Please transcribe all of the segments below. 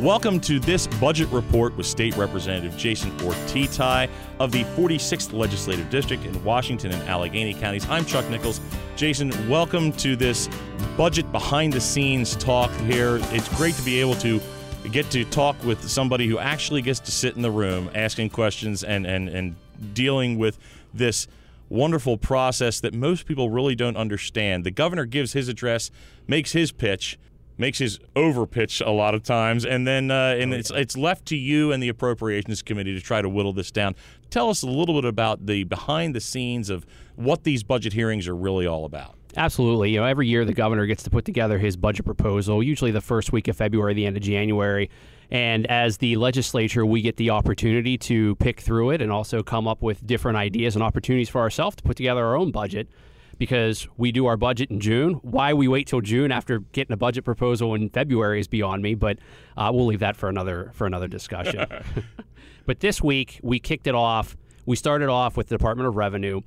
Welcome to this budget report with State Representative Jason Ortitay of the 46th Legislative District in Washington and Allegheny counties. I'm Chuck Nichols. Jason, welcome to this budget behind the scenes talk here. It's great to be able to get to talk with somebody who actually gets to sit in the room asking questions and, and, and dealing with this wonderful process that most people really don't understand. The governor gives his address, makes his pitch, makes his over pitch a lot of times, and then uh, and it's it's left to you and the appropriations committee to try to whittle this down. Tell us a little bit about the behind the scenes of what these budget hearings are really all about. Absolutely. You know, every year the governor gets to put together his budget proposal, usually the first week of February, the end of January. And as the legislature, we get the opportunity to pick through it and also come up with different ideas and opportunities for ourselves to put together our own budget because we do our budget in June. Why we wait till June after getting a budget proposal in February is beyond me, but uh, we'll leave that for another for another discussion. but this week we kicked it off. We started off with the Department of Revenue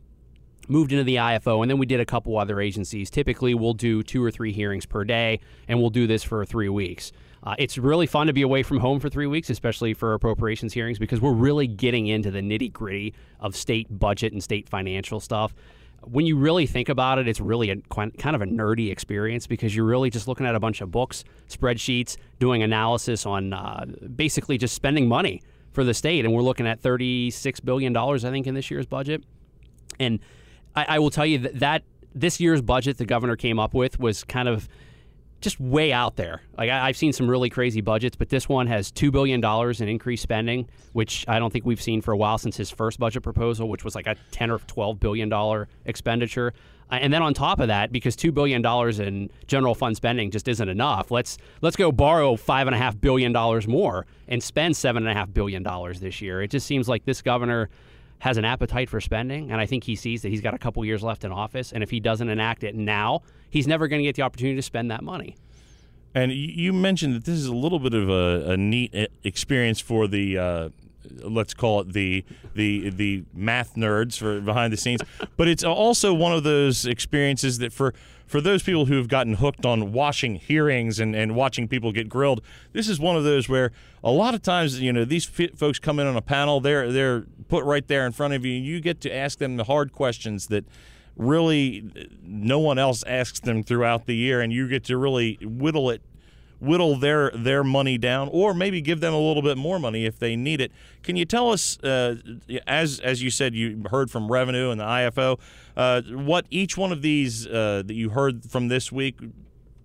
moved into the IFO, and then we did a couple other agencies. Typically, we'll do two or three hearings per day, and we'll do this for three weeks. Uh, it's really fun to be away from home for three weeks, especially for appropriations hearings, because we're really getting into the nitty gritty of state budget and state financial stuff. When you really think about it, it's really a kind of a nerdy experience because you're really just looking at a bunch of books, spreadsheets, doing analysis on uh, basically just spending money for the state. And we're looking at $36 billion, I think, in this year's budget. And I, I will tell you that, that this year's budget the governor came up with was kind of just way out there. Like I, have seen some really crazy budgets, but this one has two billion dollars in increased spending, which I don't think we've seen for a while since his first budget proposal, which was like a ten or twelve billion dollar expenditure. Uh, and then on top of that, because two billion dollars in general fund spending just isn't enough, let's let's go borrow five and a half billion dollars more and spend seven and a half billion dollars this year. It just seems like this governor has an appetite for spending, and I think he sees that he's got a couple years left in office, and if he doesn't enact it now, he's never going to get the opportunity to spend that money. And you mentioned that this is a little bit of a, a neat experience for the. Uh, let's call it the the the math nerds for behind the scenes, but it's also one of those experiences that for for those people who have gotten hooked on watching hearings and, and watching people get grilled, this is one of those where a lot of times, you know, these folks come in on a panel, they're they're put right there in front of you, and you get to ask them the hard questions that really no one else asks them throughout the year, and you get to really whittle it whittle their their money down, or maybe give them a little bit more money if they need it. Can you tell us, uh, as as you said, you heard from Revenue and the IFO, uh, what each one of these uh, that you heard from this week,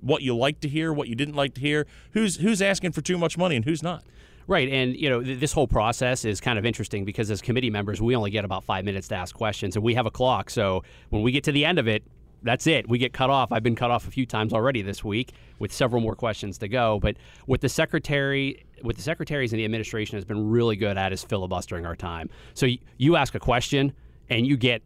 what you like to hear, what you didn't like to hear, who's who's asking for too much money and who's not? Right, and you know th- this whole process is kind of interesting because as committee members, we only get about five minutes to ask questions, and we have a clock. So when we get to the end of it, that's it. We get cut off. I've been cut off a few times already this week with several more questions to go. But what the secretary, what the secretaries and the administration has been really good at is filibustering our time. So you ask a question and you get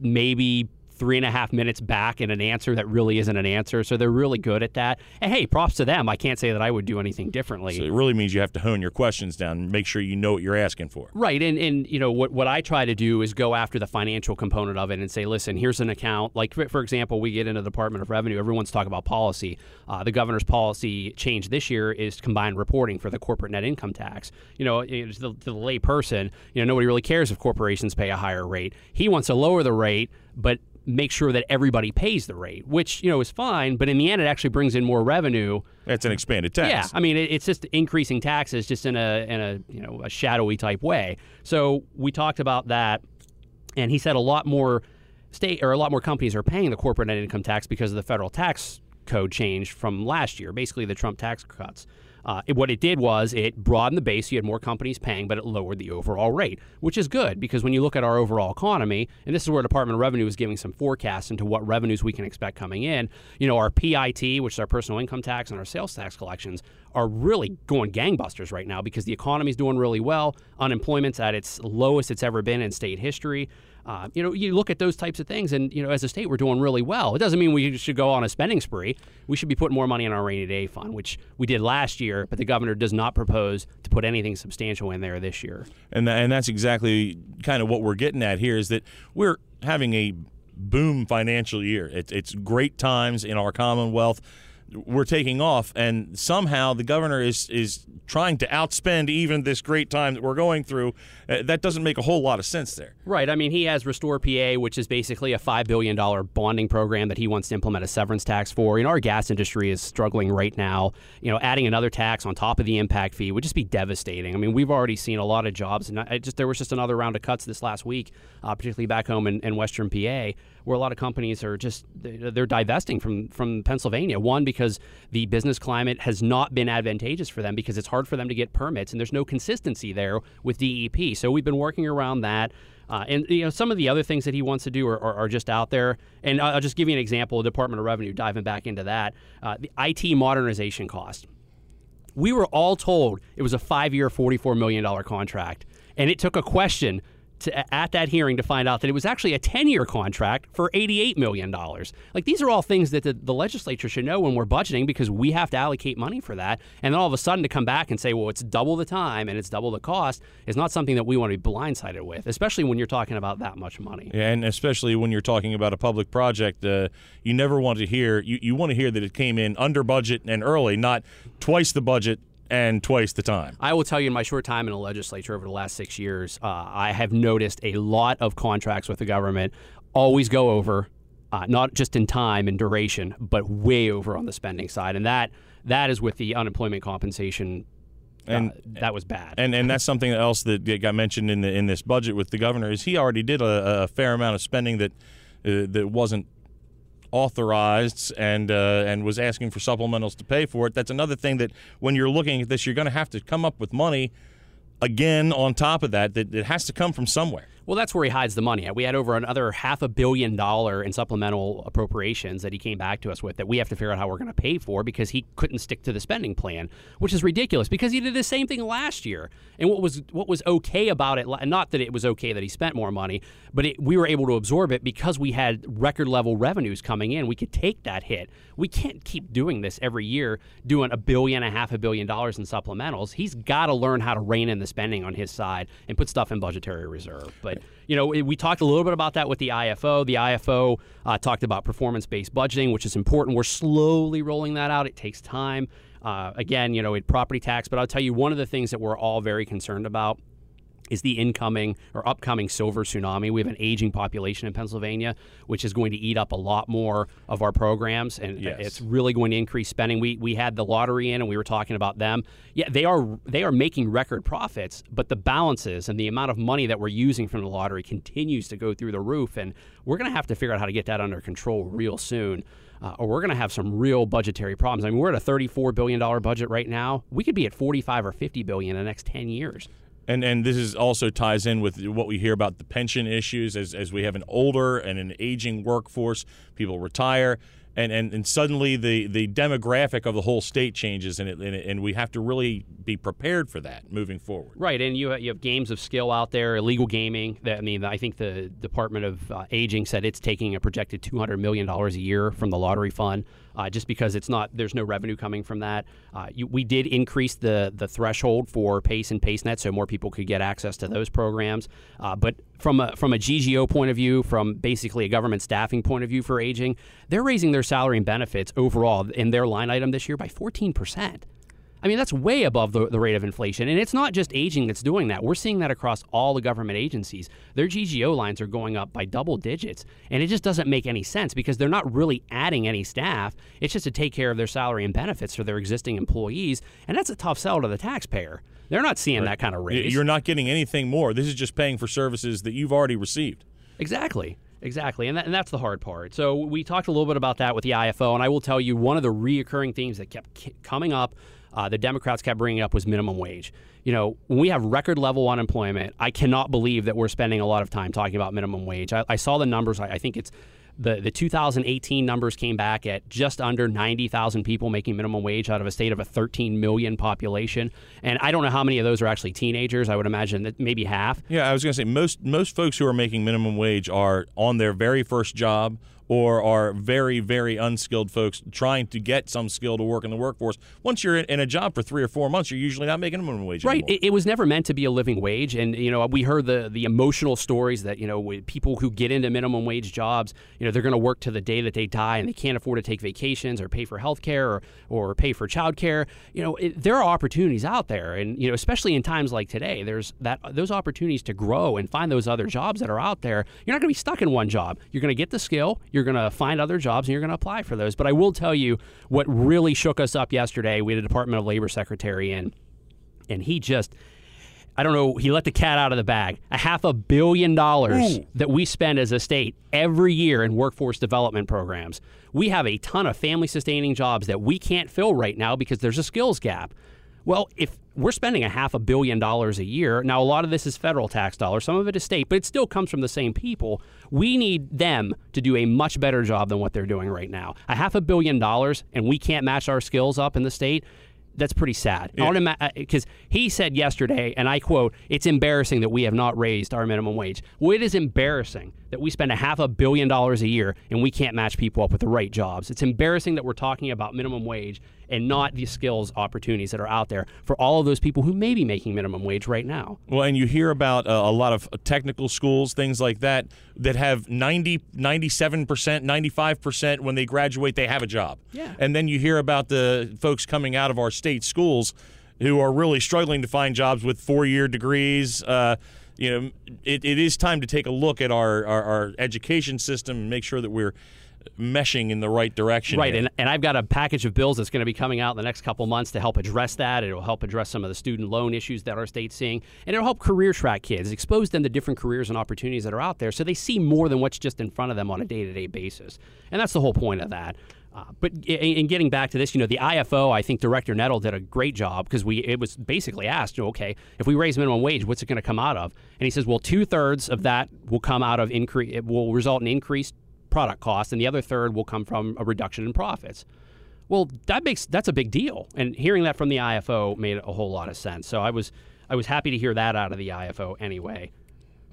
maybe three and a half minutes back in an answer that really isn't an answer. So they're really good at that. And hey, props to them. I can't say that I would do anything differently. So it really means you have to hone your questions down and make sure you know what you're asking for. Right. And and you know what what I try to do is go after the financial component of it and say, listen, here's an account. Like for example, we get into the Department of Revenue. Everyone's talking about policy. Uh, the governor's policy change this year is combined reporting for the corporate net income tax. You know, to the, to the lay person, you know, nobody really cares if corporations pay a higher rate. He wants to lower the rate, but make sure that everybody pays the rate, which you know is fine. But in the end, it actually brings in more revenue. It's an expanded tax. Yeah, I mean, it's just increasing taxes, just in a in a you know a shadowy type way. So we talked about that, and he said a lot more state or a lot more companies are paying the corporate net income tax because of the federal tax code change from last year, basically the Trump tax cuts. Uh, it, what it did was it broadened the base. You had more companies paying, but it lowered the overall rate, which is good because when you look at our overall economy, and this is where Department of Revenue is giving some forecasts into what revenues we can expect coming in. You know, our PIT, which is our personal income tax, and our sales tax collections are really going gangbusters right now because the economy is doing really well. Unemployment's at its lowest it's ever been in state history. Uh, you know, you look at those types of things, and you know, as a state, we're doing really well. It doesn't mean we should go on a spending spree. We should be putting more money in our rainy day fund, which we did last year, but the governor does not propose to put anything substantial in there this year. And and that's exactly kind of what we're getting at here is that we're having a boom financial year. It, it's great times in our Commonwealth we're taking off, and somehow the governor is is trying to outspend even this great time that we're going through, uh, that doesn't make a whole lot of sense there. Right. I mean, he has Restore PA, which is basically a $5 billion bonding program that he wants to implement a severance tax for. You know, our gas industry is struggling right now. You know, adding another tax on top of the impact fee would just be devastating. I mean, we've already seen a lot of jobs, and I just there was just another round of cuts this last week, uh, particularly back home in, in Western PA, where a lot of companies are just they're divesting from from Pennsylvania. One because the business climate has not been advantageous for them because it's hard for them to get permits, and there's no consistency there with DEP. So we've been working around that. Uh, and you know some of the other things that he wants to do are, are, are, just out there. And I'll just give you an example: Department of Revenue, diving back into that, uh, the IT modernization cost. We were all told it was a five-year, forty-four million dollar contract, and it took a question to, at that hearing to find out that it was actually a 10 year contract for $88 million. Like, these are all things that the, the, legislature should know when we're budgeting because we have to allocate money for that. And then all of a sudden to come back and say, well, it's double the time and it's double the cost is not something that we want to be blindsided with, especially when you're talking about that much money. Yeah, and especially when you're talking about a public project, uh, you never want to hear, you, you want to hear that it came in under budget and early, not twice the budget and twice the time. I will tell you, in my short time in the legislature over the last six years, uh, I have noticed a lot of contracts with the government always go over, uh, not just in time and duration, but way over on the spending side, and that that is with the unemployment compensation. Uh, and that was bad. And and that's something else that got mentioned in the in this budget with the governor is he already did a, a fair amount of spending that uh, that wasn't authorized and uh, and was asking for supplementals to pay for it. That's another thing that when you're looking at this, you're going to have to come up with money again on top of that. That it has to come from somewhere. Well, that's where he hides the money We had over another half a billion dollar in supplemental appropriations that he came back to us with that we have to figure out how we're going to pay for because he couldn't stick to the spending plan, which is ridiculous because he did the same thing last year. And what was what was okay about it, not that it was okay that he spent more money, but it, we were able to absorb it because we had record level revenues coming in. We could take that hit. We can't keep doing this every year, doing a billion and a a billion dollars in supplementals. He's got to learn how to rein in the spending on his side and put stuff in budgetary reserve. But you know, we talked a little bit about that with the IFO. The IFO uh, talked about performance based budgeting, which is important. We're slowly rolling that out. It takes time. Uh, again, you know, it property tax, but I'll tell you one of the things that we're all very concerned about is the incoming or upcoming silver tsunami. We have an aging population in Pennsylvania, which is going to eat up a lot more of our programs, and yes. it's really going to increase spending. We we had the lottery in, and we were talking about them. Yeah, they are they are making record profits, but the balances and the amount of money that we're using from the lottery continues to go through the roof, and we're going to have to figure out how to get that under control real soon. Uh, or we're going to have some real budgetary problems. I mean, we're at a $34 billion budget right now. We could be at 45 or 50 billion in the next 10 years. And and this is also ties in with what we hear about the pension issues as as we have an older and an aging workforce, people retire, and and, and suddenly the, the demographic of the whole state changes, and it, and, it, and we have to really be prepared for that moving forward. Right, and you you have games of skill out there, illegal gaming. That I mean, I think the Department of uh, Aging said it's taking a projected two hundred million dollars a year from the lottery fund uh, just because it's not there's no revenue coming from that. Uh, you, we did increase the the threshold for PACE and PaceNet so more people could get access to those programs. Uh, but from a from a GGO point of view, from basically a government staffing point of view for aging, they're raising their salary and benefits overall in their line item this year by 14 percent. I mean, that's way above the, the rate of inflation. And it's not just aging that's doing that. We're seeing that across all the government agencies. Their GGO lines are going up by double digits. And it just doesn't make any sense because they're not really adding any staff. It's just to take care of their salary and benefits for their existing employees. And that's a tough sell to the taxpayer. They're not seeing right. that kind of raise. You're not getting anything more. This is just paying for services that you've already received. Exactly. Exactly, and, that, and that's the hard part. So we talked a little bit about that with the IFO, and I will tell you one of the reoccurring themes that kept coming up uh, the Democrats kept bringing up was minimum wage. You know, when we have record level unemployment, I cannot believe that we're spending a lot of time talking about minimum wage. I, I saw the numbers. I, I think it's the, the 2018 numbers came back at just under 90,000 people making minimum wage out of a state of a 13 million population. And I don't know how many of those are actually teenagers. I would imagine that maybe half. Yeah, I was going to say most most folks who are making minimum wage are on their very first job or are very, very unskilled folks trying to get some skill to work in the workforce. Once you're in a job for three or four months, you're usually not making a minimum wage. Right. It, it was never meant to be a living wage, and you know we heard the the emotional stories that you know people who get into minimum wage jobs, you know they're going to work to the day that they die, and they can't afford to take vacations or pay for health care or or pay for child care. You know it, there are opportunities out there, and you know especially in times like today, there's that those opportunities to grow and find those other jobs that are out there. You're not going to be stuck in one job. You're going to get the skill. You're going to find other jobs, and you're going to apply for those. But I will tell you what really shook us up yesterday. We had a Department of Labor secretary in, and he just. I don't know, he let the cat out of the bag. A half a billion dollars Ooh. that we spend as a state every year in workforce development programs. We have a ton of family sustaining jobs that we can't fill right now because there's a skills gap. Well, if we're spending a half a billion dollars a year, now a lot of this is federal tax dollars, some of it is state, but it still comes from the same people. We need them to do a much better job than what they're doing right now. A half a billion dollars, and we can't match our skills up in the state. That's pretty sad. Because uh, he said yesterday, and I quote, "It's embarrassing that we have not raised our minimum wage." Well, it is embarrassing that we spend a half a billion dollars a year and we can't match people up with the right jobs. It's embarrassing that we're talking about minimum wage and not the skills opportunities that are out there for all of those people who may be making minimum wage right now. Well, and you hear about uh, a lot of technical schools, things like that, that have 90, 97%, 95% when they graduate, they have a job. Yeah. And then you hear about the folks coming out of our state schools who are really struggling to find jobs with four year degrees. Uh, you know, it, it is time to take a look at our, our, our education system and make sure that we're meshing in the right direction. Right, here. and, and I've got a package of bills that's going to be coming out in the next couple months to help address that. It'll help address some of the student loan issues that our state's seeing, and it'll help career track kids, expose them to different careers and opportunities that are out there so they see more than what's just in front of them on a day to day basis. And that's the whole point of that. Uh, but in, in getting back to this, you know, the IFO, I think Director Knittel did a great job because we it was basically asked, you know, okay, if we raise minimum wage, what's it going to come out of? And he says, well, two thirds of that will come out of increase. It will result in increased product costs, and the other third will come from a reduction in profits. Well, that makes that's a big deal, and hearing that from the IFO made a whole lot of sense. So I was I was happy to hear that out of the IFO anyway.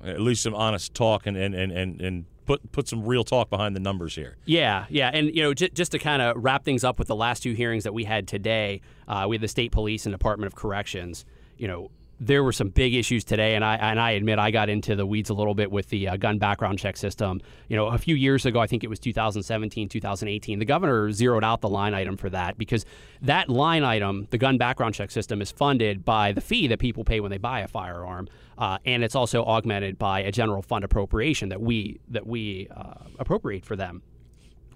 at least some honest talk and, and, and, and, and put put some real talk behind the numbers here. Yeah, yeah, and you know, j- just to kind of wrap things up with the last two hearings that we had today, uh, we had the state police and Department of Corrections. You know, there were some big issues today, and I and I admit I got into the weeds a little bit with the uh, gun background check system. You know, a few years ago, I think it was 2017, 2018, the governor zeroed out the line item for that because that line item, the gun background check system, is funded by the fee that people pay when they buy a firearm, uh, and it's also augmented by a general fund appropriation that we that we uh, appropriate for them.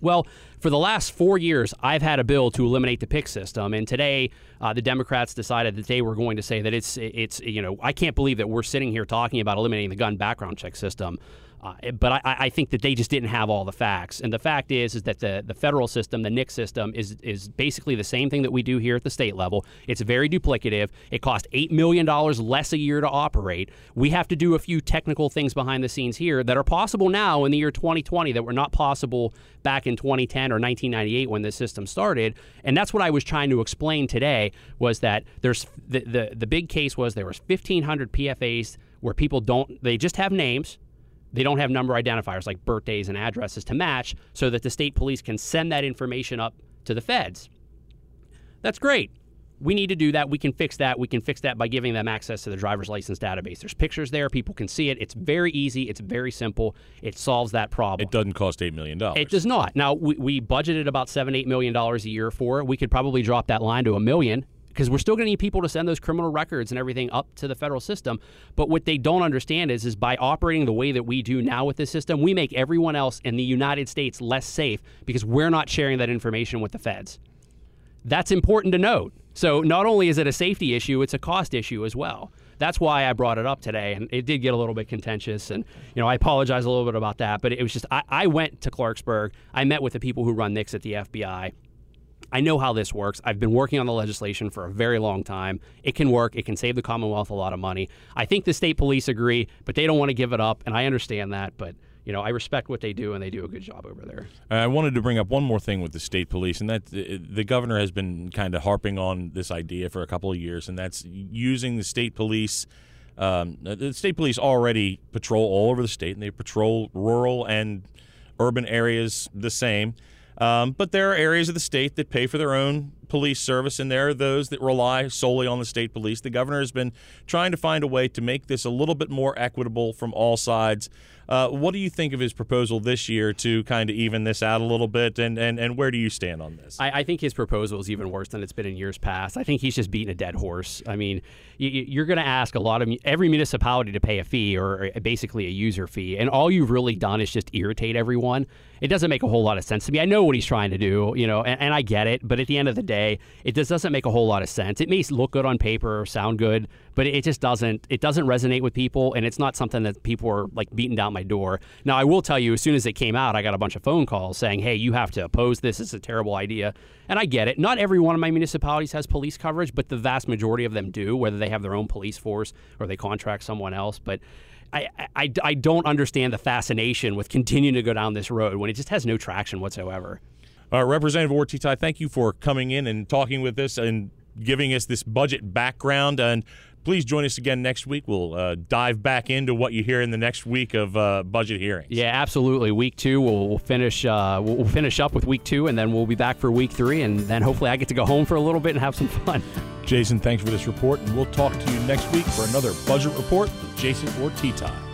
Well, for the last four years, I've had a bill to eliminate the PICS system, and today uh, the Democrats decided that they were going to say that it's it's you know I can't believe that we're sitting here talking about eliminating the gun background check system. Uh, but I, I think that they just didn't have all the facts, and the fact is is that the, the federal system, the NICS system, is is basically the same thing that we do here at the state level. It's very duplicative. It costs eight million dollars less a year to operate. We have to do a few technical things behind the scenes here that are possible now in the year 2020 that were not possible back in 2010 or 1998 when this system started. And that's what I was trying to explain today was that there's the the, the big case was there was 1,500 PFAs where people don't they just have names they don't have number identifiers like birthdays and addresses to match so that the state police can send that information up to the feds. That's great. We need to do that. We can fix that. We can fix that by giving them access to the driver's license database. There's pictures there. People can see it. It's very easy. It's very simple. It solves that problem. It doesn't cost $8 million. It does not. Now, we, we budgeted about 7, $8 million a year for it. We could probably drop that line to a million because we're still going to need people to send those criminal records and everything up to the federal system. But what they don't understand is, is by operating the way that we do now with this system, we make everyone else in the United States less safe because we're not sharing that information with the feds. That's important to note. So not only is it a safety issue, it's a cost issue as well. That's why I brought it up today, and it did get a little bit contentious. And you know, I apologize a little bit about that, but it was just I, I went to Clarksburg. I met with the people who run NICS at the FBI. I know how this works. I've been working on the legislation for a very long time. It can work. It can save the Commonwealth a lot of money. I think the state police agree, but they don't want to give it up, and I understand that. But you know, I respect what they do, and they do a good job over there. I wanted to bring up one more thing with the state police, and that the, governor has been kind of harping on this idea for a couple of years, and that's using the state police. Um, the state police already patrol all over the state, and they patrol rural and urban areas the same. Um, but there are areas of the state that pay for their own police service, and there are those that rely solely on the state police. The governor has been trying to find a way to make this a little bit more equitable from all sides. Uh, what do you think of his proposal this year to kind of even this out a little bit, and, and, and where do you stand on this? I, I think his proposal is even worse than it's been in years past. I think he's just beating a dead horse. I mean, you, are going to ask a lot of every municipality to pay a fee or basically a user fee, and all you've really done is just irritate everyone. It doesn't make a whole lot of sense to me. I know what he's trying to do, you know, and, and I get it, but at the end of the day, it just doesn't make a whole lot of sense. It may look good on paper or sound good, but it just doesn't it doesn't resonate with people and it's not something that people are like beating down my door. Now i will tell you as soon as it came out i got a bunch of phone calls saying hey you have to oppose this. It's a terrible idea. And i get it. Not every one of my municipalities has police coverage but the vast majority of them do whether they have their own police force or they contract someone else. But I, I, I don't understand the fascination with continuing to go down this road when it just has no traction whatsoever. Uh, Representative Ortitay, thank you for coming in and talking with us and giving us this budget background. And please join us again next week. We'll uh, dive back into what you hear in the next week of uh, budget hearings. Yeah, absolutely. Week two, we'll, we'll finish. Uh, we'll, finish up with week two, and then we'll be back for week three, and then hopefully I get to go home for a little bit and have some fun. Jason, thanks for this report, and we'll talk to you next week for another budget report with Jason Ortitay.